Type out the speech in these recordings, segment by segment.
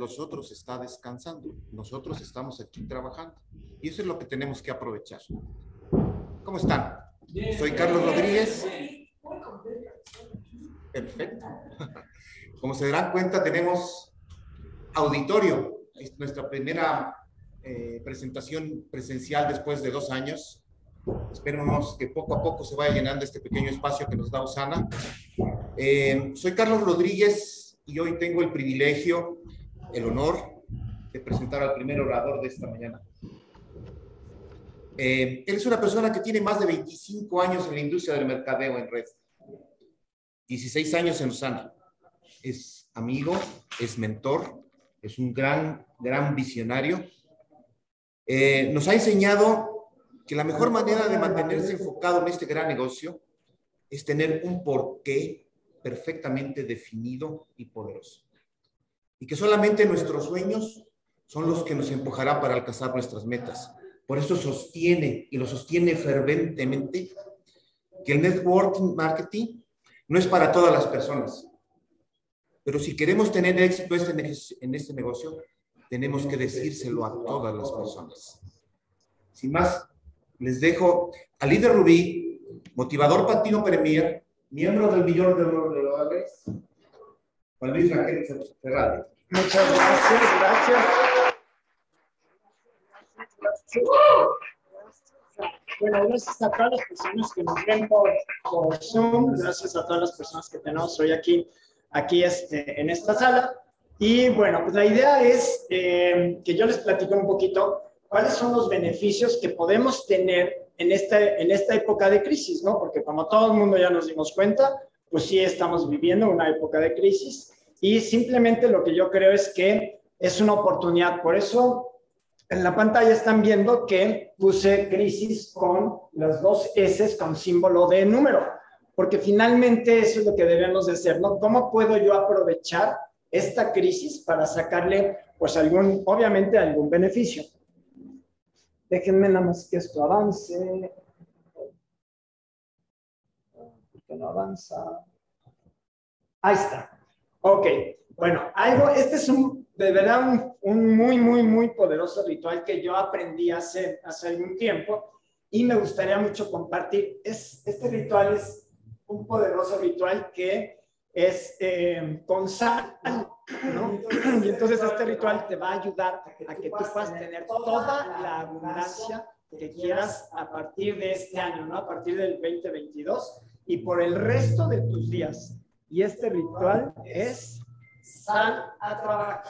los otros está descansando. Nosotros estamos aquí trabajando. Y eso es lo que tenemos que aprovechar. ¿Cómo están? Soy Carlos Rodríguez. Perfecto. Como se darán cuenta, tenemos auditorio. Es nuestra primera eh, presentación presencial después de dos años. Esperemos que poco a poco se vaya llenando este pequeño espacio que nos da Usana. Eh, soy Carlos Rodríguez y hoy tengo el privilegio, el honor de presentar al primer orador de esta mañana. Eh, él es una persona que tiene más de 25 años en la industria del mercadeo en red. 16 años en Usana. Es amigo, es mentor, es un gran, gran visionario. Eh, nos ha enseñado que la mejor manera de mantenerse enfocado en este gran negocio es tener un porqué perfectamente definido y poderoso. Y que solamente nuestros sueños son los que nos empujarán para alcanzar nuestras metas. Por eso sostiene y lo sostiene ferventemente que el networking marketing no es para todas las personas. Pero si queremos tener éxito este en este negocio, tenemos que decírselo a todas las personas. Sin más, les dejo a líder Rubí, motivador Pantino Premier, miembro del millón de dólares, Juan Luis Raquel Ferrari. Muchas gracias, gracias. Bueno, gracias a todas las personas que nos ven por, por, Zoom, gracias a todas las personas que tenemos hoy aquí, aquí este, en esta sala. Y bueno, pues la idea es eh, que yo les platico un poquito cuáles son los beneficios que podemos tener en esta, en esta época de crisis, ¿no? Porque como todo el mundo ya nos dimos cuenta, pues sí estamos viviendo una época de crisis y simplemente lo que yo creo es que es una oportunidad. Por eso en la pantalla están viendo que puse crisis con las dos S con símbolo de número, porque finalmente eso es lo que debemos de hacer, ¿no? ¿Cómo puedo yo aprovechar esta crisis para sacarle, pues algún, obviamente algún beneficio? Déjenme nada más que esto avance. ¿Por qué no avanza? Ahí está. Ok. Bueno, algo, este es un, de verdad, un, un, muy, muy, muy poderoso ritual que yo aprendí hace, hace algún tiempo y me gustaría mucho compartir. Es, este ritual es un poderoso ritual que es eh, con sal, ¿no? Y entonces este ritual te va a ayudar a que tú puedas tener toda la abundancia que quieras a partir de este año, ¿no? A partir del 2022 y por el resto de tus días. Y este ritual es sal a trabajar.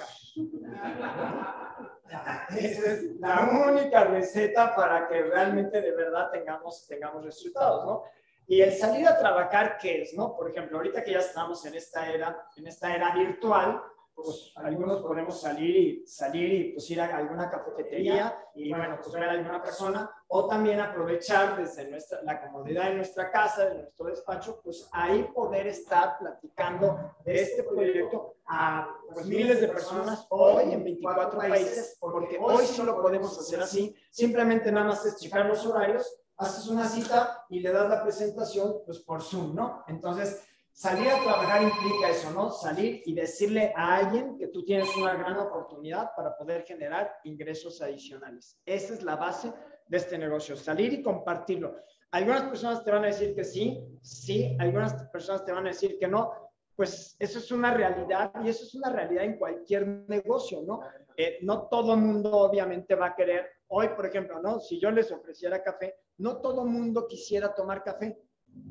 Esa es la única receta para que realmente de verdad tengamos, tengamos resultados, ¿no? Y el salir a trabajar, ¿qué es? ¿no? Por ejemplo, ahorita que ya estamos en esta era, en esta era virtual, pues algunos podemos salir y salir y pues ir a alguna cafetería y bueno, pues ver a alguna persona o también aprovechar desde nuestra, la comodidad de nuestra casa, de nuestro despacho, pues ahí poder estar platicando de este proyecto a pues, miles de personas hoy en 24 países, porque hoy sí lo podemos hacer así, simplemente nada más es checar los horarios haces una cita y le das la presentación pues por Zoom, ¿no? Entonces, salir a trabajar implica eso, ¿no? Salir y decirle a alguien que tú tienes una gran oportunidad para poder generar ingresos adicionales. Esa es la base de este negocio, salir y compartirlo. Algunas personas te van a decir que sí, sí, algunas personas te van a decir que no, pues eso es una realidad y eso es una realidad en cualquier negocio, ¿no? Eh, no todo el mundo obviamente va a querer, hoy por ejemplo, ¿no? Si yo les ofreciera café, no todo el mundo quisiera tomar café,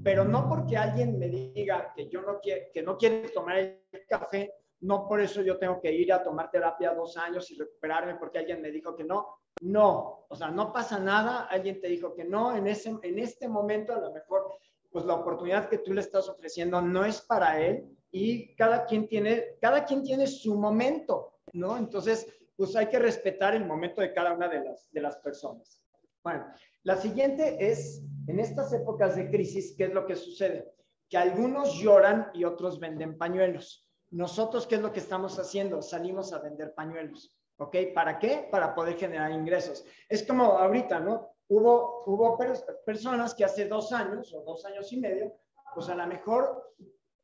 pero no porque alguien me diga que yo no quiere, que no quiere tomar el café, no por eso yo tengo que ir a tomar terapia dos años y recuperarme porque alguien me dijo que no. No, o sea, no pasa nada, alguien te dijo que no, en, ese, en este momento a lo mejor, pues la oportunidad que tú le estás ofreciendo no es para él y cada quien tiene, cada quien tiene su momento, ¿no? Entonces, pues hay que respetar el momento de cada una de las, de las personas. Bueno, la siguiente es, en estas épocas de crisis, ¿qué es lo que sucede? Que algunos lloran y otros venden pañuelos. Nosotros, ¿qué es lo que estamos haciendo? Salimos a vender pañuelos. ¿Ok? ¿Para qué? Para poder generar ingresos. Es como ahorita, ¿no? Hubo, hubo personas que hace dos años o dos años y medio, pues a lo mejor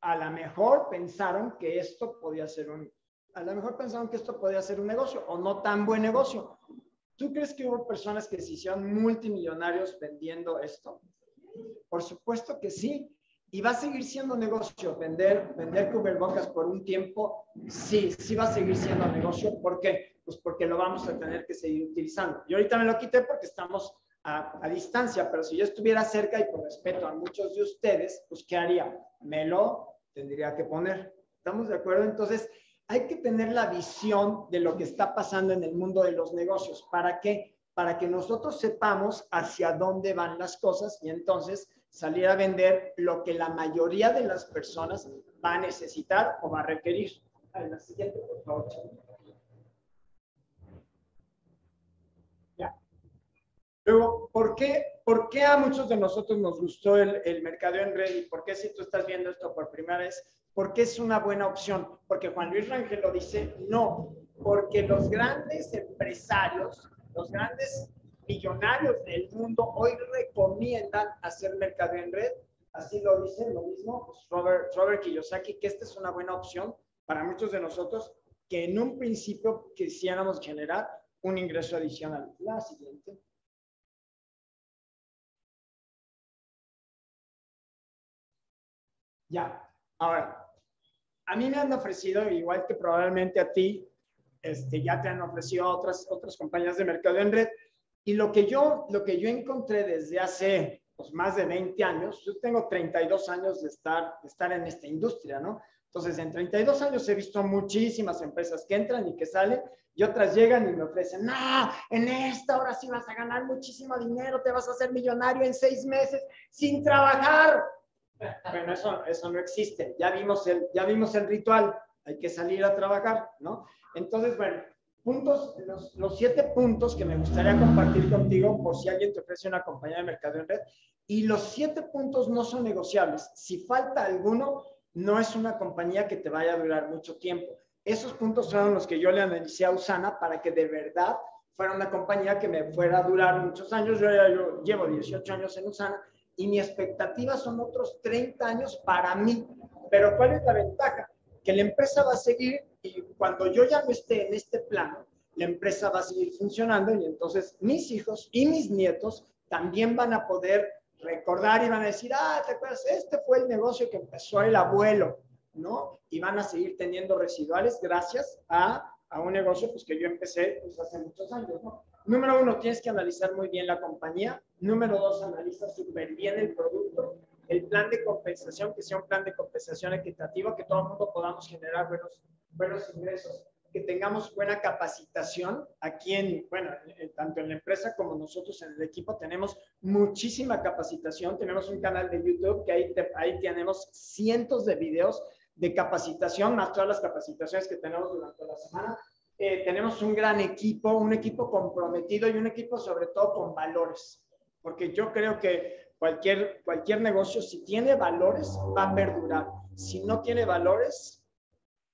a lo mejor pensaron que esto podía ser un, a lo mejor pensaron que esto podía ser un negocio o no tan buen negocio. ¿Tú crees que hubo personas que se hicieron multimillonarios vendiendo esto? Por supuesto que sí. ¿Y va a seguir siendo negocio vender, vender cubrebocas por un tiempo? Sí, sí va a seguir siendo negocio. ¿Por qué? Pues porque lo vamos a tener que seguir utilizando. Yo ahorita me lo quité porque estamos a, distancia, pero si yo estuviera cerca y por respeto a muchos de ustedes, pues ¿qué haría? Me lo tendría que poner. ¿Estamos de acuerdo? Entonces, hay que tener la visión de lo que está pasando en el mundo de los negocios. ¿Para qué? Para que nosotros sepamos hacia dónde van las cosas y entonces salir a vender lo que la mayoría de las personas va a necesitar o va a requerir. la siguiente, por. Luego, ¿por qué, ¿por qué a muchos de nosotros nos gustó el mercado en red y por qué si tú estás viendo esto por primera vez, ¿Por qué es una buena opción? Porque Juan Luis Rangel lo dice, no, porque los grandes empresarios, los grandes millonarios del mundo hoy recomiendan hacer mercado en red. Así lo dicen, lo mismo Robert, Robert Kiyosaki, que esta es una buena opción para muchos de nosotros que en un principio quisiéramos generar un ingreso adicional. La siguiente. Ya, ahora, a mí me han ofrecido, igual que probablemente a ti, este, ya te han ofrecido otras, otras compañías de mercado en red. Y lo que yo, lo que yo encontré desde hace pues, más de 20 años, yo tengo 32 años de estar, de estar en esta industria, ¿no? Entonces, en 32 años he visto muchísimas empresas que entran y que salen y otras llegan y me ofrecen, no, en esta hora sí vas a ganar muchísimo dinero, te vas a hacer millonario en seis meses sin trabajar. Bueno, eso, eso no existe. Ya vimos, el, ya vimos el ritual. Hay que salir a trabajar, ¿no? Entonces, bueno, puntos, los, los, siete puntos que me gustaría compartir contigo por si alguien te ofrece una compañía de mercado en red. Y los siete puntos no son negociables. Si falta alguno, no es una compañía que te vaya a durar mucho tiempo. Esos puntos fueron los que yo le analicé a Usana para que de verdad fuera una compañía que me fuera a durar muchos años. Yo, yo llevo 18 años en Usana y mi expectativa son otros 30 años para mí. Pero ¿cuál es la ventaja? Que la empresa va a seguir y cuando yo ya no esté en este plano, la empresa va a seguir funcionando y entonces mis hijos y mis nietos también van a poder recordar y van a decir, ah, ¿te acuerdas? Este fue el negocio que empezó el abuelo, ¿no? Y van a seguir teniendo residuales gracias a, a un negocio pues, que yo empecé pues, hace muchos años. Número uno, tienes que analizar muy bien la compañía. Número dos, analiza súper bien el producto. El plan de compensación, que sea un plan de compensación equitativo, que todo el mundo podamos generar buenos, buenos ingresos, que tengamos buena capacitación. Aquí en, bueno, tanto en la empresa como nosotros en el equipo tenemos muchísima capacitación. Tenemos un canal de YouTube que ahí, ahí tenemos cientos de videos de capacitación, más todas las capacitaciones que tenemos durante la semana eh, tenemos un gran equipo, un equipo comprometido y un equipo sobre todo con valores, porque yo creo que cualquier, cualquier negocio, si tiene valores, va a perdurar. Si no tiene valores,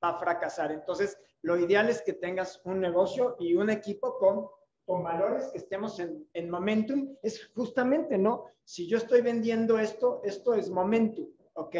va a fracasar. Entonces, lo ideal es que tengas un negocio y un equipo con, con valores, que estemos en, en momentum. Es justamente, ¿no? Si yo estoy vendiendo esto, esto es momentum, ¿ok?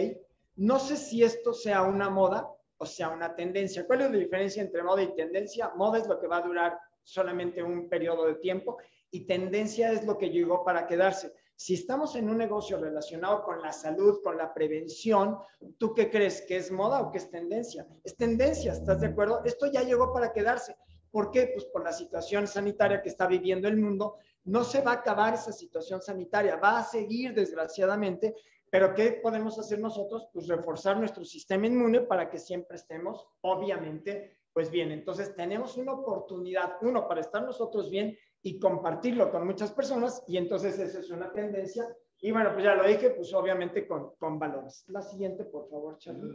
No sé si esto sea una moda, o sea, una tendencia. ¿Cuál es la diferencia entre moda y tendencia? Moda es lo que va a durar solamente un periodo de tiempo y tendencia es lo que llegó para quedarse. Si estamos en un negocio relacionado con la salud, con la prevención, ¿tú qué crees? ¿Que es moda o que es tendencia? Es tendencia, ¿estás de acuerdo? Esto ya llegó para quedarse. ¿Por qué? Pues por la situación sanitaria que está viviendo el mundo. No se va a acabar esa situación sanitaria, va a seguir desgraciadamente pero ¿qué podemos hacer nosotros? Pues reforzar nuestro sistema inmune para que siempre estemos, obviamente, pues bien. Entonces tenemos una oportunidad, uno, para estar nosotros bien y compartirlo con muchas personas y entonces esa es una tendencia. Y bueno, pues ya lo dije, pues obviamente con, con valores. La siguiente, por favor, Charlie.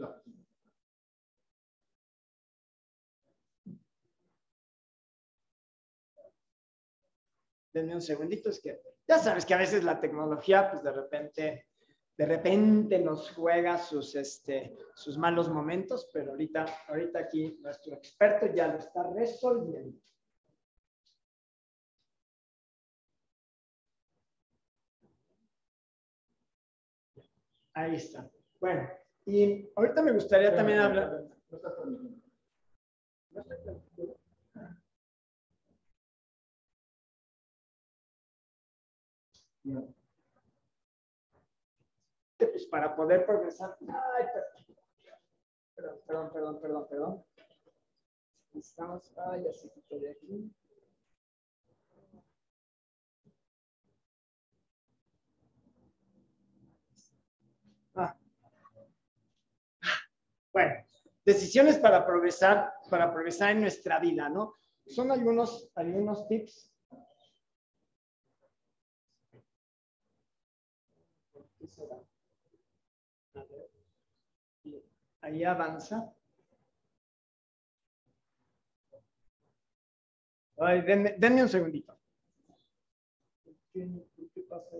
Denme un segundito, es que ya sabes que a veces la tecnología, pues de repente de repente nos juega sus, este, sus malos momentos, pero ahorita, ahorita aquí nuestro experto ya lo está resolviendo. Ahí está. Bueno, y ahorita me gustaría también hablar. Pues para poder progresar. Ay, perdón, perdón, perdón, perdón, perdón. Estamos, ay, se quitó de aquí. Ah. Bueno, decisiones para progresar, para progresar en nuestra vida, ¿no? Son algunos, algunos tips. Ahí avanza. Ay, denme, un segundito. ¿Qué, pasa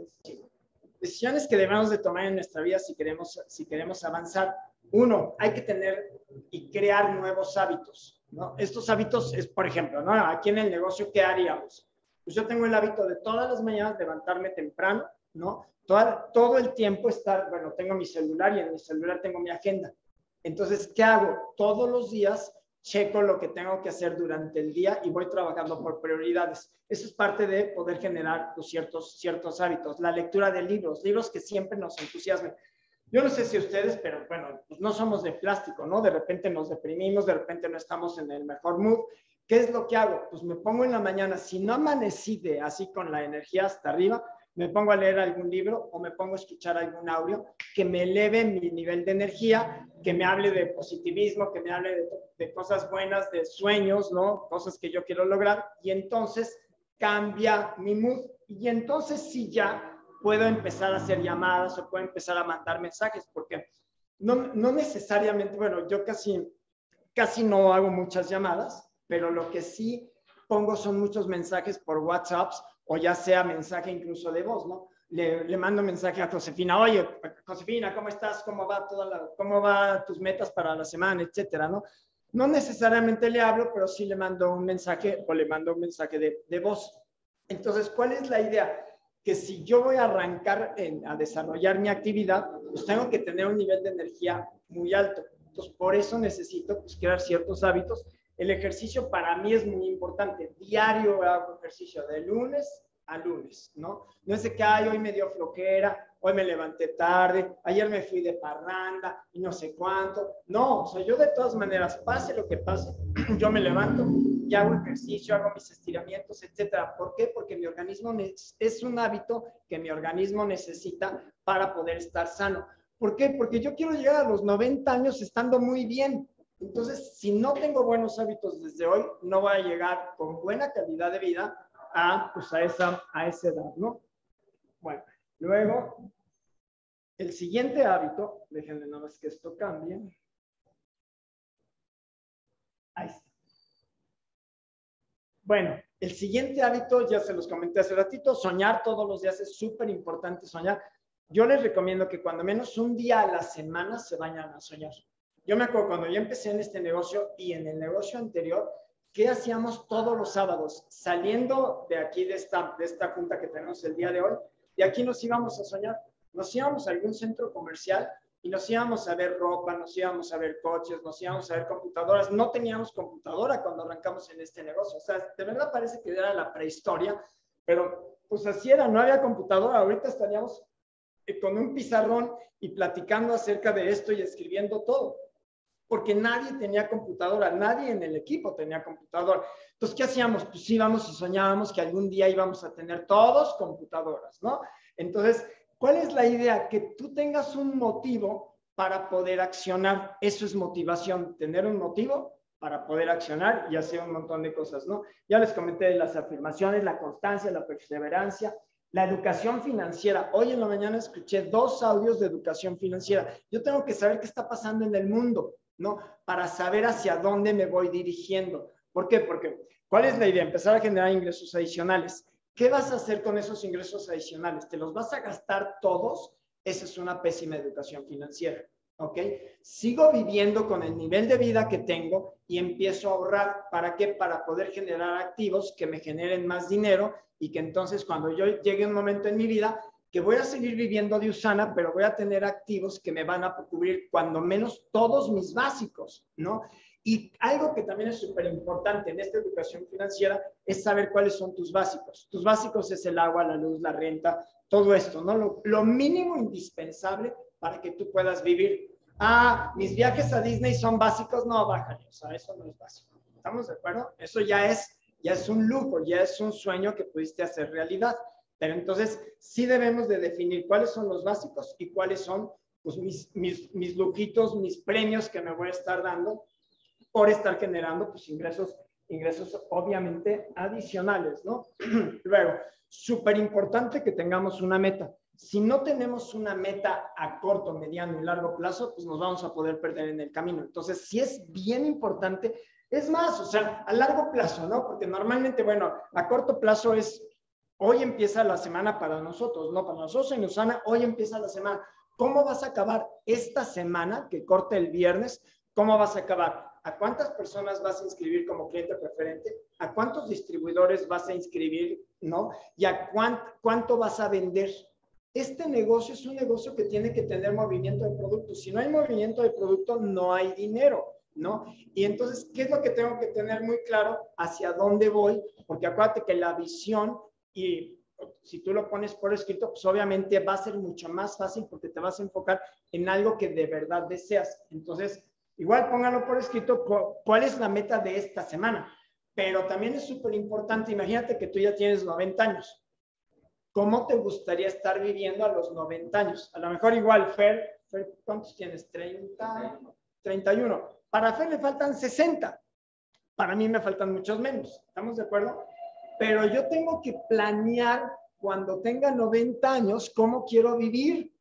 Decisiones que debemos de tomar en nuestra vida si queremos, si queremos avanzar. Uno, hay que tener y crear nuevos hábitos. ¿no? Estos hábitos es, por ejemplo, ¿no? aquí en el negocio, ¿qué haríamos? Pues yo tengo el hábito de todas las mañanas levantarme temprano, ¿no? Todo, todo el tiempo estar, bueno, tengo mi celular y en mi celular tengo mi agenda. Entonces, ¿qué hago? Todos los días checo lo que tengo que hacer durante el día y voy trabajando por prioridades. Eso es parte de poder generar ciertos, ciertos hábitos. La lectura de libros, libros que siempre nos entusiasmen. Yo no sé si ustedes, pero bueno, pues no somos de plástico, ¿no? De repente nos deprimimos, de repente no estamos en el mejor mood. ¿Qué es lo que hago? Pues me pongo en la mañana, si no amanecí de así con la energía hasta arriba, me pongo a leer algún libro o me pongo a escuchar algún audio que me eleve mi nivel de energía, que me hable de positivismo, que me hable de, cosas buenas, de sueños, ¿no? Cosas que yo quiero lograr y entonces cambia mi mood y entonces sí ya puedo empezar a hacer llamadas o puedo empezar a mandar mensajes porque no, no necesariamente, bueno, yo casi, casi no hago muchas llamadas, pero lo que sí pongo son muchos mensajes por WhatsApp o ya sea mensaje incluso de voz, ¿no? Le, le, mando mensaje a Josefina, oye, Josefina, ¿cómo estás? ¿Cómo va toda cómo va tus metas para la semana, etcétera, ¿no? No necesariamente le hablo, pero sí le mando un mensaje o le mando un mensaje de, de voz. Entonces, ¿cuál es la idea? Que si yo voy a arrancar a desarrollar mi actividad, pues tengo que tener un nivel de energía muy alto. Entonces, por eso necesito pues, crear ciertos hábitos el ejercicio para mí es muy importante. Diario hago ejercicio de lunes a lunes, ¿no? No es de que, ay, hoy me dio floquera, hoy me levanté tarde, ayer me fui de parranda y no sé cuánto. No, o sea, yo de todas maneras, pase lo que pase, yo me levanto y hago ejercicio, hago mis estiramientos, etcétera. ¿Por qué? Porque mi organismo es un hábito que mi organismo necesita para poder estar sano. ¿Por qué? Porque yo quiero llegar a los 90 años estando muy bien. Entonces, si no tengo buenos hábitos desde hoy, no voy a llegar con buena calidad de vida a, pues a, esa, a esa edad, ¿no? Bueno, luego, el siguiente hábito, déjenme nada más que esto cambie. Ahí está. Bueno, el siguiente hábito, ya se los comenté hace ratito, soñar todos los días es súper importante soñar. Yo les recomiendo que cuando menos un día a la semana se vayan a soñar. Yo me acuerdo cuando yo empecé en este negocio y en el negocio anterior, ¿qué hacíamos todos los sábados? Saliendo de aquí, de esta, de esta junta que tenemos el día de hoy, y aquí nos íbamos a soñar. Nos íbamos a algún centro comercial y nos íbamos a ver ropa, nos íbamos a ver coches, nos íbamos a ver computadoras. No teníamos computadora cuando arrancamos en este negocio. O sea, de verdad parece que era la prehistoria, pero pues así era, no había computadora. Ahorita estaríamos eh, con un pizarrón y platicando acerca de esto y escribiendo todo porque nadie tenía computadora, nadie en el equipo tenía computadora. Entonces, ¿qué hacíamos? Pues íbamos y soñábamos que algún día íbamos a tener todos computadoras, ¿no? Entonces, ¿cuál es la idea? Que tú tengas un motivo para poder accionar. Eso es motivación, tener un motivo para poder accionar y hacer un montón de cosas, ¿no? Ya les comenté las afirmaciones, la constancia, la perseverancia, la educación financiera. Hoy en la mañana escuché dos audios de educación financiera. Yo tengo que saber qué está pasando en el mundo. ¿No? Para saber hacia dónde me voy dirigiendo. ¿Por qué? Porque, ¿cuál es la idea? Empezar a generar ingresos adicionales. ¿Qué vas a hacer con esos ingresos adicionales? ¿Te los vas a gastar todos? Esa es una pésima educación financiera. ¿Ok? Sigo viviendo con el nivel de vida que tengo y empiezo a ahorrar. ¿Para qué? Para poder generar activos que me generen más dinero y que entonces cuando yo llegue un momento en mi vida que voy a seguir viviendo de Usana, pero voy a tener activos que me van a cubrir cuando menos todos mis básicos, ¿no? Y algo que también es súper importante en esta educación financiera es saber cuáles son tus básicos. Tus básicos es el agua, la luz, la renta, todo esto, ¿no? Lo, mínimo indispensable para que tú puedas vivir. Ah, mis viajes a Disney son básicos, no, bájale, o sea, eso no es básico. ¿Estamos de acuerdo? Eso ya es, ya es un lujo, ya es un sueño que pudiste hacer realidad. Pero entonces sí debemos de definir cuáles son los básicos y cuáles son pues, mis, mis, mis lujitos, mis premios que me voy a estar dando por estar generando pues, ingresos, ingresos obviamente adicionales, ¿no? Luego, súper importante que tengamos una meta. Si no tenemos una meta a corto, mediano y largo plazo, pues nos vamos a poder perder en el camino. Entonces, sí es bien importante, es más, o sea, a largo plazo, ¿no? Porque normalmente, bueno, a corto plazo es, hoy empieza la semana para nosotros, ¿no? Para nosotros en Usana, hoy empieza la semana. ¿Cómo vas a acabar esta semana que corte el viernes? ¿Cómo vas a acabar? ¿A cuántas personas vas a inscribir como cliente preferente? ¿A cuántos distribuidores vas a inscribir? ¿No? ¿Y a cuánto vas a vender? Este negocio es un negocio que tiene que tener movimiento de producto. Si no hay movimiento de producto, no hay dinero. ¿no? Y entonces, ¿qué es lo que tengo que tener muy claro? Hacia dónde voy, porque acuérdate que la visión y si tú lo pones por escrito, pues obviamente va a ser mucho más fácil porque te vas a enfocar en algo que de verdad deseas. Entonces, igual póngalo por escrito cuál es la meta de esta semana. Pero también es súper importante, imagínate que tú ya tienes 90 años. ¿Cómo te gustaría estar viviendo a los 90 años? A lo mejor igual, Fer, Fer ¿cuántos tienes? 30, 31. Para Fer le faltan 60. Para mí me faltan muchos menos. ¿Estamos de acuerdo? Pero yo tengo que planear cuando tenga 90 años cómo quiero vivir.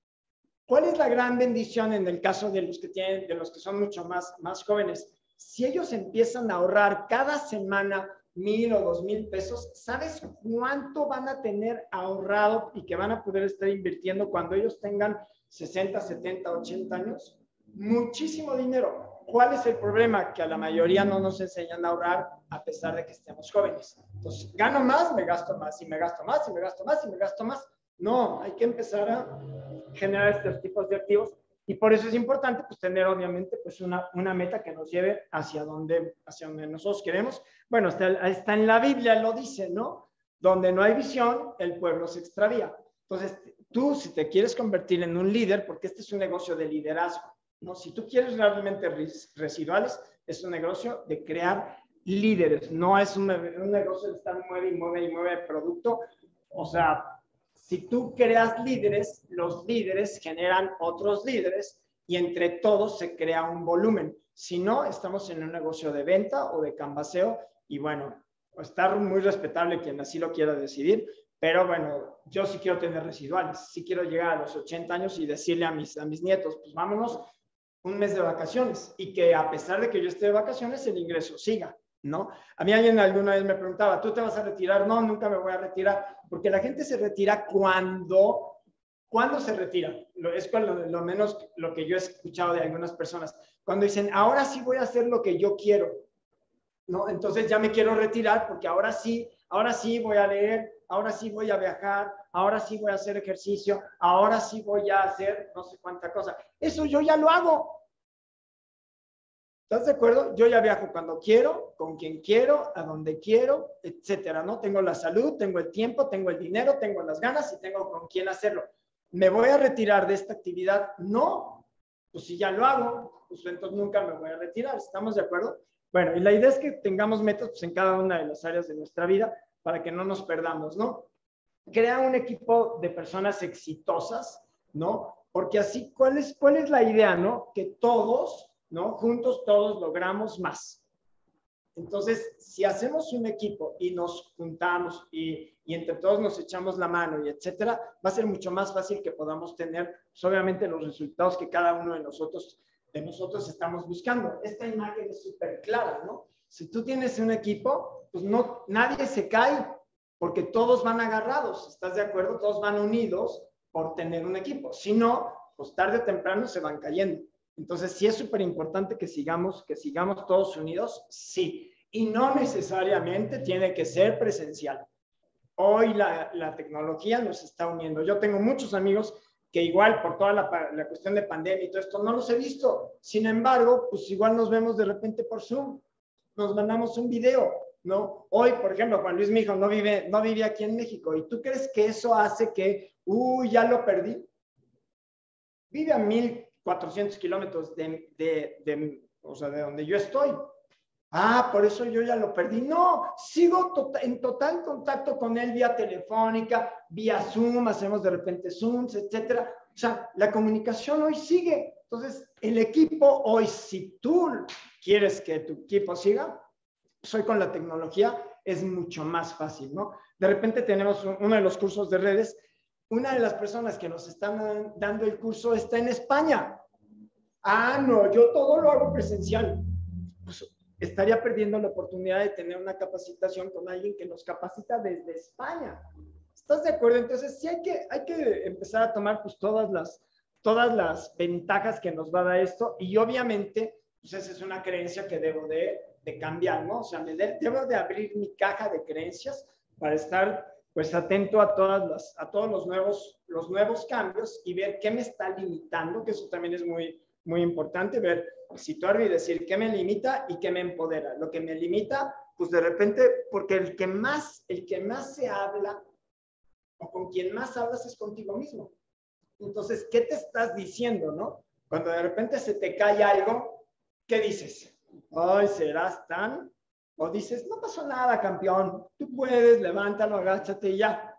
¿Cuál es la gran bendición en el caso de los que tienen, de los que son mucho más, más jóvenes? Si ellos empiezan a ahorrar cada semana mil o dos mil pesos, ¿sabes cuánto van a tener ahorrado y que van a poder estar invirtiendo cuando ellos tengan 60, 70, 80 años? Muchísimo dinero. ¿Cuál es el problema? Que a la mayoría no nos enseñan a ahorrar a pesar de que estemos jóvenes. Entonces, gano más, me gasto más, y me gasto más, y me gasto más, y me gasto más. No, hay que empezar a generar estos tipos de activos y por eso es importante pues, tener obviamente pues, una, una meta que nos lleve hacia donde, hacia donde nosotros queremos. Bueno, está, está en la Biblia, lo dice, ¿no? Donde no hay visión, el pueblo se extravía. Entonces, tú si te quieres convertir en un líder, porque este es un negocio de liderazgo, ¿no? Si tú quieres realmente residuales, es un negocio de crear líderes, no es un, un negocio de estar mueve y mueve y mueve producto. O sea, si tú creas líderes, los líderes generan otros líderes y entre todos se crea un volumen. Si no, estamos en un negocio de venta o de canvaseo y bueno, está muy respetable quien así lo quiera decidir, pero bueno, yo sí quiero tener residuales, sí quiero llegar a los 80 años y decirle a mis, a mis nietos, pues vámonos un mes de vacaciones y que a pesar de que yo esté de vacaciones, el ingreso siga, ¿no? A mí alguien alguna vez me preguntaba, ¿tú te vas a retirar? No, nunca me voy a retirar, porque la gente se retira cuando, ¿cuándo se retira? Es lo, lo menos lo que yo he escuchado de algunas personas, cuando dicen, ahora sí voy a hacer lo que yo quiero, ¿no? Entonces ya me quiero retirar porque ahora sí, ahora sí voy a leer, ahora sí voy a viajar, ahora sí voy a hacer ejercicio, ahora sí voy a hacer no sé cuánta cosa. Eso yo ya lo hago. ¿Estás de acuerdo? Yo ya viajo cuando quiero, con quien quiero, a donde quiero, etcétera, ¿no? Tengo la salud, tengo el tiempo, tengo el dinero, tengo las ganas y tengo con quién hacerlo. ¿Me voy a retirar de esta actividad? No. Pues si ya lo hago, pues entonces nunca me voy a retirar. ¿Estamos de acuerdo? Bueno, y la idea es que tengamos metas pues, en cada una de las áreas de nuestra vida para que no nos perdamos, ¿no? Crea un equipo de personas exitosas, ¿no? Porque así, ¿cuál es, cuál es la idea, no? Que todos, ¿no? Juntos todos logramos más. Entonces, si hacemos un equipo y nos juntamos y, entre todos nos echamos la mano y etcétera, va a ser mucho más fácil que podamos tener, pues, obviamente, los resultados que cada uno de nosotros, de nosotros estamos buscando. Esta imagen es súper clara, ¿no? Si tú tienes un equipo, pues no, nadie se cae porque todos van agarrados, ¿estás de acuerdo? Todos van unidos por tener un equipo. Si no, pues tarde o temprano se van cayendo. Entonces, sí es súper importante que sigamos, que sigamos todos unidos, sí. Y no necesariamente tiene que ser presencial. hoy la, la, tecnología nos está uniendo. Yo tengo muchos amigos que igual por toda la, la, cuestión de pandemia y todo esto no los he visto. Sin embargo, pues igual nos vemos de repente por Zoom, nos mandamos un video, ¿no? Hoy, por ejemplo, Juan Luis, mi hijo, no vive, no vive aquí en México. ¿Y tú crees que eso hace que, uy, ya lo perdí? Vive a 1400 kilómetros de, de, de, o sea, de donde yo estoy. Ah, por eso yo ya lo perdí. No, sigo tota-, en total contacto con él vía telefónica, vía Zoom, hacemos de repente Zooms, etcétera. O sea, la comunicación hoy sigue. Entonces, el equipo hoy, si tú quieres que tu equipo siga, soy con la tecnología, es mucho más fácil, ¿no? De repente tenemos uno de los cursos de redes, una de las personas que nos están dando el curso está en España. Ah, no, yo todo lo hago presencial. Pues estaría perdiendo la oportunidad de tener una capacitación con alguien que nos capacita desde España. ¿Estás de acuerdo? Entonces, sí hay que, hay que empezar a tomar pues todas las, todas las ventajas que nos va a dar esto y obviamente, pues esa es una creencia que debo de, cambiar, ¿no? O sea, debo de abrir mi caja de creencias para estar pues atento a, todas las, a todos los nuevos, los nuevos cambios y ver qué me está limitando, que eso también es muy, muy importante, ver situarme y decir qué me limita y qué me empodera. Lo que me limita, pues de repente, porque el que más, el que más se habla o con quien más hablas es contigo mismo. Entonces, ¿qué te estás diciendo, no? Cuando de repente se te cae algo, ¿qué dices? Ay, serás tan. O dices, no pasó nada, campeón. Tú puedes, levántalo, agáchate y ya.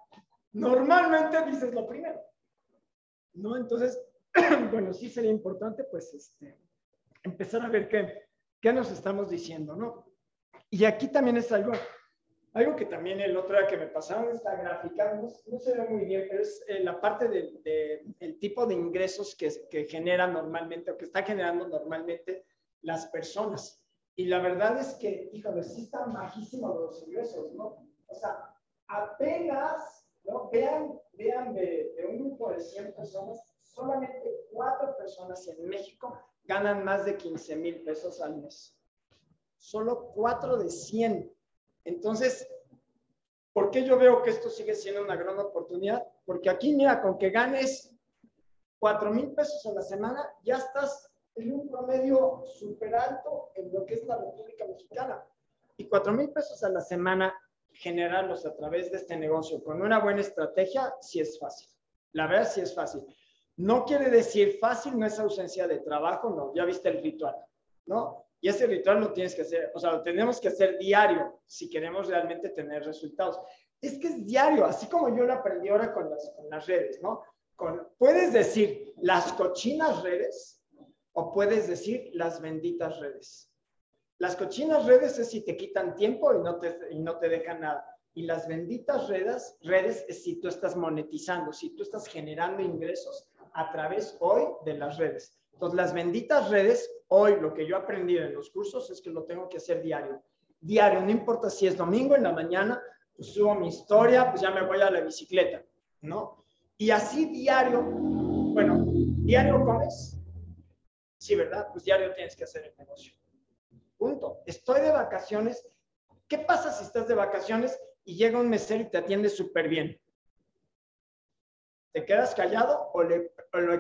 Normalmente dices lo primero. ¿No? Entonces, bueno, sí sería importante, pues, este, empezar a ver qué, qué nos estamos diciendo, ¿no? Y aquí también es algo, algo que también el otro día que me pasaron esta gráfica, no, se ve muy bien, pero es eh, la parte del de, tipo de ingresos que, que genera normalmente o que está generando normalmente las personas. Y la verdad es que, híjole, sí están bajísimos los ingresos, ¿no? O sea, apenas, ¿no? Vean, vean de, de un grupo de 100 personas, solamente cuatro personas en México ganan más de 15 mil pesos al mes. Solo 4 de 100. Entonces, ¿por qué yo veo que esto sigue siendo una gran oportunidad? Porque aquí, mira, con que ganes 4 mil pesos a la semana, ya estás en un promedio súper alto en lo que es la República Mexicana. Y 4 mil pesos a la semana, generarlos a través de este negocio con una buena estrategia, sí es fácil. La verdad, sí es fácil. No quiere decir fácil, no es ausencia de trabajo, no, ya viste el ritual, ¿no? Y ese ritual lo tienes que hacer, o sea, lo tenemos que hacer diario si queremos realmente tener resultados. Es que es diario, así como yo lo aprendí ahora con las, con las redes, ¿no? Con, puedes decir las cochinas redes o puedes decir las benditas redes. Las cochinas redes es si te quitan tiempo y no te, y no te dejan nada. Y las benditas redes, redes es si tú estás monetizando, si tú estás generando ingresos a través hoy de las redes. Entonces, las benditas redes, hoy lo que yo he aprendido en los cursos es que lo tengo que hacer diario. Diario, no importa si es domingo en la mañana, pues subo mi historia, pues ya me voy a la bicicleta, ¿no? Y así diario, bueno, diario comes. Sí, ¿verdad? Pues diario tienes que hacer el negocio. Punto. Estoy de vacaciones. ¿Qué pasa si estás de vacaciones y llega un mesero y te atiende súper bien? ¿Te quedas callado o le,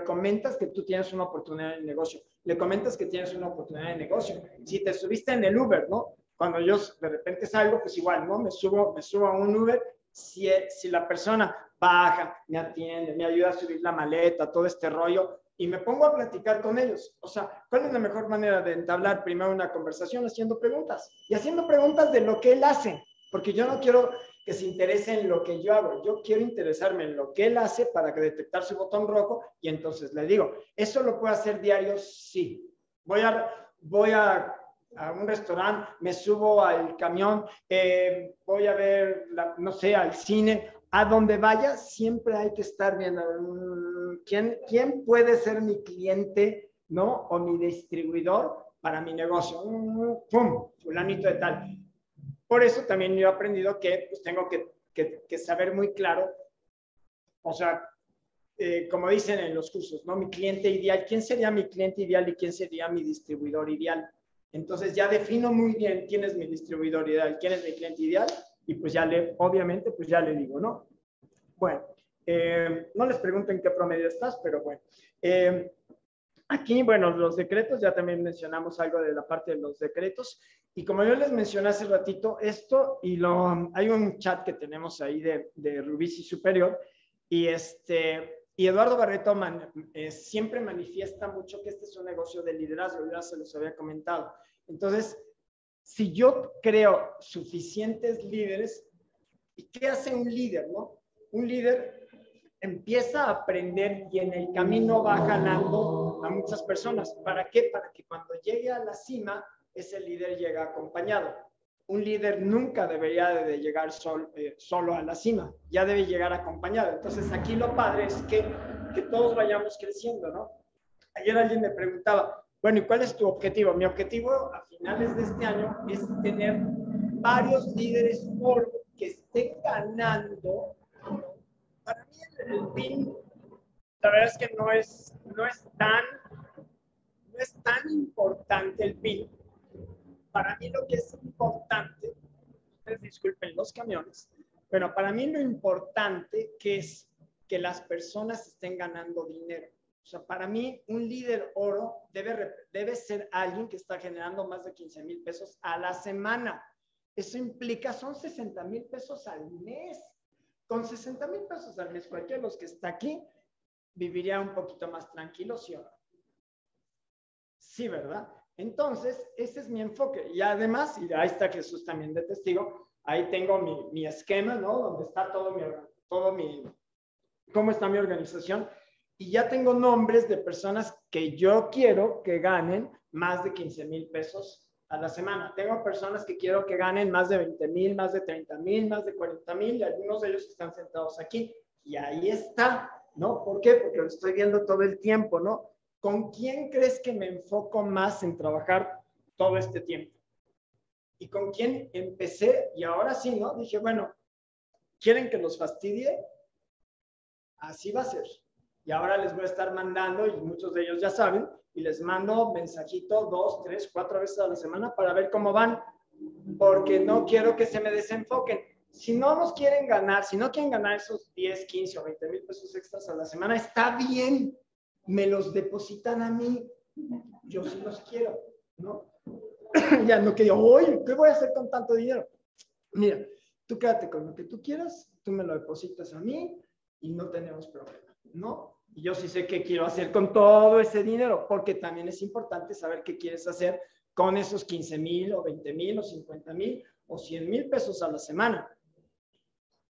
comentas que tú tienes una oportunidad de negocio? Le comentas que tienes una oportunidad de negocio. Si te subiste en el Uber, ¿no? Cuando yo de repente salgo, pues igual, ¿no? Me subo, me subo a un Uber. Si, si la persona baja, me atiende, me ayuda a subir la maleta, todo este rollo, y me pongo a platicar con ellos. O sea, ¿cuál es la mejor manera de entablar primero una conversación? Haciendo preguntas. Y haciendo preguntas de lo que él hace. Porque yo no quiero que se interese en lo que yo hago. Yo quiero interesarme en lo que él hace para detectar su botón rojo y entonces le digo, ¿eso lo puedo hacer diario? Sí. Voy a, voy a, a un restaurante, me subo al camión, eh, voy a ver, no sé, al cine, a donde vaya, siempre hay que estar viendo mm, quién, quién puede ser mi cliente, ¿no? O mi distribuidor para mi negocio. Mm, ¡Pum! Fulanito de tal por eso también yo he aprendido que pues, tengo que, que, saber muy claro, o sea, eh, como dicen en los cursos, ¿no? Mi cliente ideal, ¿quién sería mi cliente ideal y quién sería mi distribuidor ideal? Entonces ya defino muy bien quién es mi distribuidor ideal, quién es mi cliente ideal y pues ya le, obviamente, pues ya le digo, ¿no? Bueno, eh, no les pregunto en qué promedio estás, pero bueno. Eh, aquí, bueno, los decretos, ya también mencionamos algo de la parte de los decretos. Y como yo les mencioné hace ratito, esto y lo, hay un chat que tenemos ahí de, de Rubisi Superior y este, y Eduardo Barreto eh, siempre manifiesta mucho que este es un negocio de liderazgo, ya se los había comentado. Entonces, si yo creo suficientes líderes, ¿y qué hace un líder, no? Un líder empieza a aprender y en el camino va ganando a muchas personas. ¿Para qué? Para que cuando llegue a la cima ese líder llega acompañado. Un líder nunca debería de llegar eh, solo a la cima, ya debe llegar acompañado. Entonces aquí lo padre es que, que todos vayamos creciendo, ¿no? Ayer alguien me preguntaba, bueno, ¿y cuál es tu objetivo? Mi objetivo a finales de este año es tener varios líderes que estén ganando. El, PIN, la verdad es que no es, no es tan no es tan importante el PIN para mí lo que es importante, disculpen los camiones, pero para mí lo importante que es que las personas estén ganando dinero. O sea, para mí un líder oro debe, debe ser alguien que está generando más de 15 mil pesos a la semana. Eso implica, son 60 mil pesos al mes. Con 60 mil pesos al mes, cualquiera de los que está aquí viviría un poquito más tranquilo, ¿sí o no? Sí, ¿verdad? Entonces, ese es mi enfoque. Y además, y ahí está Jesús también de testigo, ahí tengo mi, mi esquema, ¿no? Donde está todo mi, todo mi, cómo está mi organización. Y ya tengo nombres de personas que yo quiero que ganen más de 15 mil pesos a la semana. Tengo personas que quiero que ganen más de 20 mil, más de 30 mil, más de 40 mil, y algunos de ellos están sentados aquí. Y ahí está, ¿no? ¿Por qué? Porque lo estoy viendo todo el tiempo, ¿no? ¿con quién crees que me enfoco más en trabajar todo este tiempo? ¿Y con quién empecé? Y ahora sí, ¿no? Dije, bueno, ¿quieren que los fastidie? Así va a ser. Y ahora les voy a estar mandando, y muchos de ellos ya saben, y les mando mensajito dos, tres, cuatro veces a la semana para ver cómo van, porque no quiero que se me desenfoquen. Si no nos quieren ganar, si no quieren ganar esos 10, 15 o 20 mil pesos extras a la semana, está bien me los depositan a mí, yo sí los quiero, ¿no? ya no que digo, oye, ¿qué voy a hacer con tanto dinero? Mira, tú quédate con lo que tú quieras, tú me lo depositas a mí y no tenemos problema, ¿no? Y yo sí sé qué quiero hacer con todo ese dinero, porque también es importante saber qué quieres hacer con esos 15 mil o 20 mil o 50 mil o 100 mil pesos a la semana.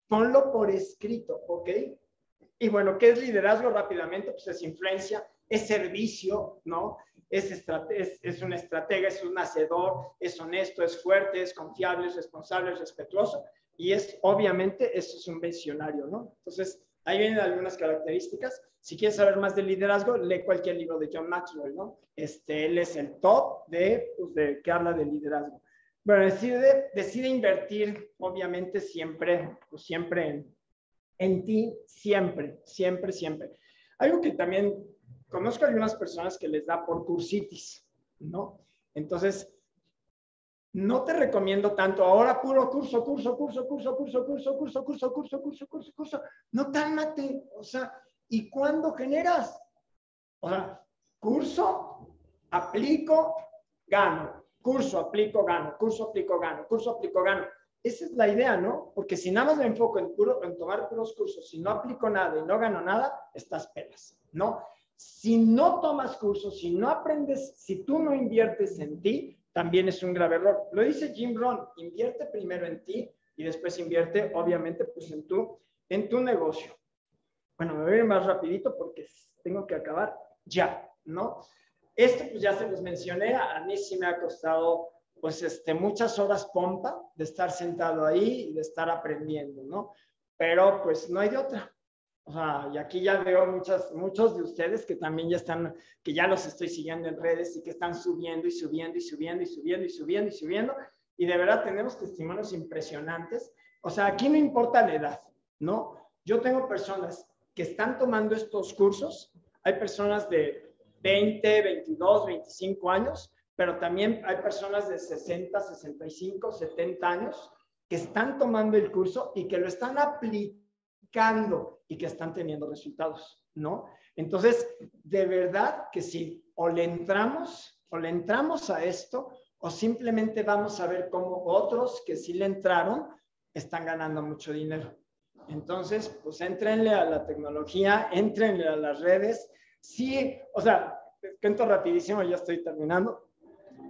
Ponlo por escrito, ¿ok? Y bueno, ¿qué es liderazgo rápidamente? Pues es influencia, es servicio, ¿no? Es, es, es un estratega, es un hacedor, es honesto, es fuerte, es confiable, es responsable, es respetuoso. Y es, obviamente, eso es un visionario, ¿no? Entonces, ahí vienen algunas características. Si quieres saber más de liderazgo, lee cualquier libro de John Maxwell, ¿no? Este, él es el top de, pues, de que habla de liderazgo. Bueno, decide, decide invertir, obviamente, siempre, pues, siempre en, en ti siempre, siempre, siempre. Algo que también conozco a algunas personas que les da por cursitis, ¿no? Entonces, no te recomiendo tanto ahora puro curso, curso, curso, curso, curso, curso, curso, curso, curso, curso, curso, curso. No cálmate, o sea, ¿y cuándo generas? O sea, curso, aplico, gano. Curso, aplico, gano. Curso, aplico, gano. Curso, aplico, gano esa es la idea, ¿no? Porque si nada más me enfoco en, puro, en tomar puros cursos, si no aplico nada y no gano nada, estás pelas, ¿no? Si no tomas cursos, si no aprendes, si tú no inviertes en ti, también es un grave error. Lo dice Jim Rohn, invierte primero en ti y después invierte, obviamente, pues en tu, en tu negocio. Bueno, me voy a ir más rapidito porque tengo que acabar ya, ¿no? Esto pues ya se los mencioné, a mí sí me ha costado pues este, muchas horas pompa de estar sentado ahí y de estar aprendiendo, ¿no? Pero pues no hay de otra. O y aquí ya veo muchas, muchos de ustedes que también ya están, que ya los estoy siguiendo en redes y que están subiendo y subiendo y subiendo y subiendo y subiendo y subiendo. Y de verdad tenemos testimonios impresionantes. O sea, aquí no importa la edad, ¿no? Yo tengo personas que están tomando estos cursos. Hay personas de 20, 22, 25 años pero también hay personas de 60, 65, 70 años que están tomando el curso y que lo están aplicando y que están teniendo resultados, ¿no? Entonces, de verdad que si o le entramos o le entramos a esto o simplemente vamos a ver cómo otros que sí le entraron están ganando mucho dinero. Entonces, pues entrenle a la tecnología, entrenle a las redes. Sí, o sea, cuento rapidísimo, ya estoy terminando.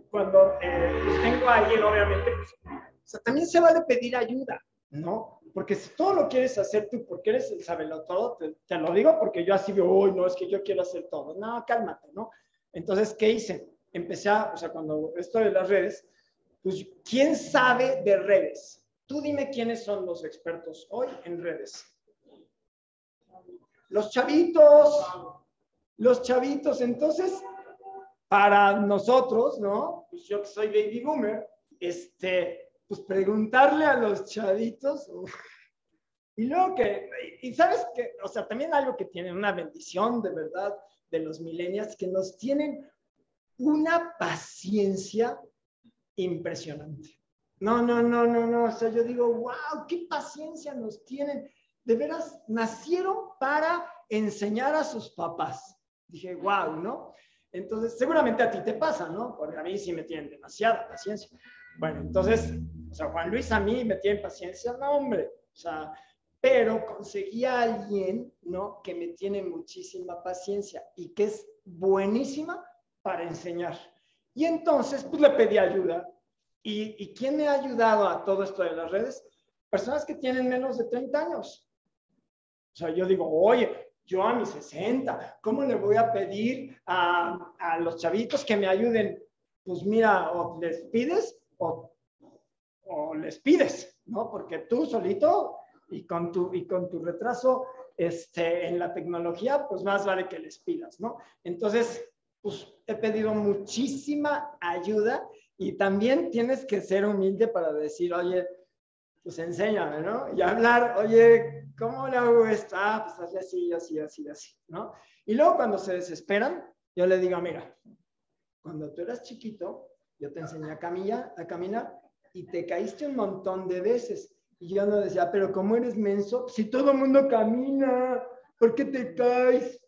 Cuando eh, pues tengo a alguien, obviamente, pues, o sea, también se vale pedir ayuda, ¿no? Porque si todo lo quieres hacer tú porque eres el sabelo todo, te, te, lo digo porque yo así veo, uy, no, es que yo quiero hacer todo. No, cálmate, ¿no? Entonces, ¿qué hice? Empecé a, o sea, cuando esto de las redes, pues, ¿quién sabe de redes? Tú dime quiénes son los expertos hoy en redes. Los chavitos, los chavitos. Entonces, para nosotros, ¿no? Pues yo que soy baby boomer, este, pues preguntarle a los chavitos. Y luego que, y sabes que, o sea, también algo que tiene una bendición de verdad de los millennials, que nos tienen una paciencia impresionante. No, no, no, no, no. O sea, yo digo, wow, qué paciencia nos tienen. De veras, nacieron para enseñar a sus papás. Dije, wow, ¿no? Entonces, seguramente a ti te pasa, ¿no? Porque a mí sí me tienen demasiada paciencia. Bueno, entonces, o sea, Juan Luis a mí me tiene paciencia, no, hombre. O sea, pero conseguí a alguien, ¿no? Que me tiene muchísima paciencia y que es buenísima para enseñar. Y entonces, pues le pedí ayuda ¿Y, quién me ha ayudado a todo esto de las redes? Personas que tienen menos de 30 años. O sea, yo digo, oye, yo a mis 60, ¿cómo le voy a pedir a, a los chavitos que me ayuden? Pues mira, o les pides o, o, les pides, ¿no? Porque tú solito y con tu, y con tu retraso este, en la tecnología, pues más vale que les pidas, ¿no? Entonces, pues he pedido muchísima ayuda y también tienes que ser humilde para decir, oye, pues enséñame, ¿no? Y hablar, oye, ¿cómo le hago esto? Ah, pues así, así, así, así, así, ¿no? Y luego cuando se desesperan, yo le digo, mira, cuando tú eras chiquito, yo te enseñé a caminar, a caminar y te caíste un montón de veces. Y yo no decía, pero ¿cómo eres menso? Si todo el mundo camina, ¿por qué te caes?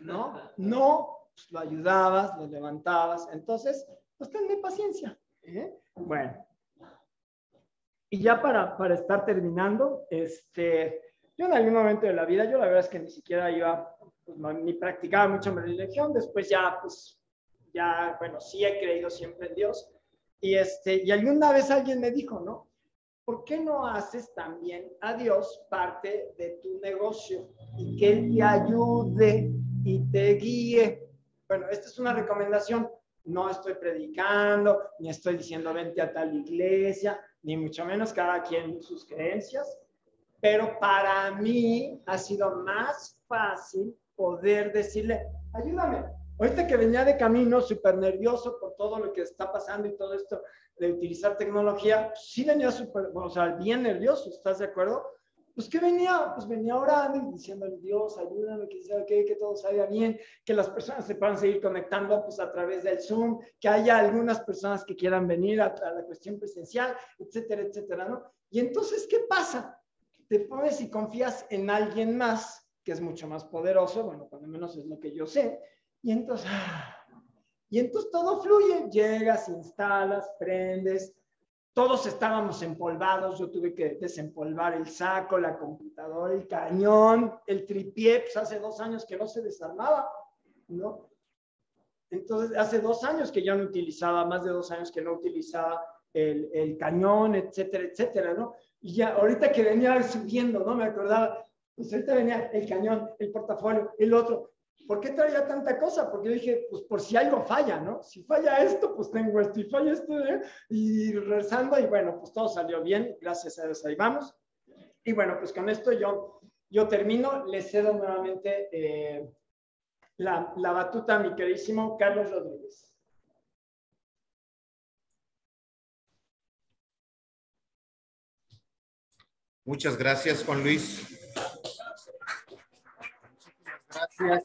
No, no, pues lo ayudabas, lo levantabas. Entonces, pues tenme paciencia. ¿eh? Bueno. Y ya para, para estar terminando, este, yo en algún momento de la vida, yo la verdad es que ni siquiera iba, pues, ni practicaba mucho mi religión, después ya, pues, ya, bueno, sí he creído siempre en Dios. Y, este, y alguna vez alguien me dijo, ¿no? ¿Por qué no haces también a Dios parte de tu negocio y que Él te ayude y te guíe? Bueno, esta es una recomendación no estoy predicando, ni estoy diciendo vente a tal iglesia, ni mucho menos cada quien sus creencias, pero para mí ha sido más fácil poder decirle, ayúdame. Ahorita que venía de camino súper nervioso por todo lo que está pasando y todo esto de utilizar tecnología, sí venía súper, o sea, bien nervioso, ¿estás de acuerdo? pues ¿qué venía? Pues venía orando y diciéndole, Dios, ayúdame, que, que, que todo salga bien, que las personas se puedan seguir conectando pues a través del Zoom, que haya algunas personas que quieran venir a, a la cuestión presencial, etcétera, etcétera, ¿no? Y entonces, ¿qué pasa? Te pones y confías en alguien más, que es mucho más poderoso, bueno, cuando menos es lo que yo sé, y entonces, y entonces todo fluye, llegas, instalas, prendes, todos estábamos empolvados, yo tuve que desempolvar el saco, la computadora, el cañón, el tripié, pues hace dos años que no se desarmaba, ¿no? Entonces, hace dos años que ya no utilizaba, más de dos años que no utilizaba el, el cañón, etcétera, etcétera, ¿no? Y ya ahorita que venía subiendo, ¿no? Me acordaba, pues ahorita venía el cañón, el portafolio, el otro, ¿por qué traía tanta cosa? Porque yo dije, pues por si algo falla, ¿no? Si falla esto, pues tengo esto, y falla esto, ¿eh? y rezando, y bueno, pues todo salió bien, gracias a Dios, ahí vamos. Y bueno, pues con esto yo, yo termino, le cedo nuevamente eh, la, la batuta a mi queridísimo Carlos Rodríguez. Muchas gracias, Juan Luis. Gracias.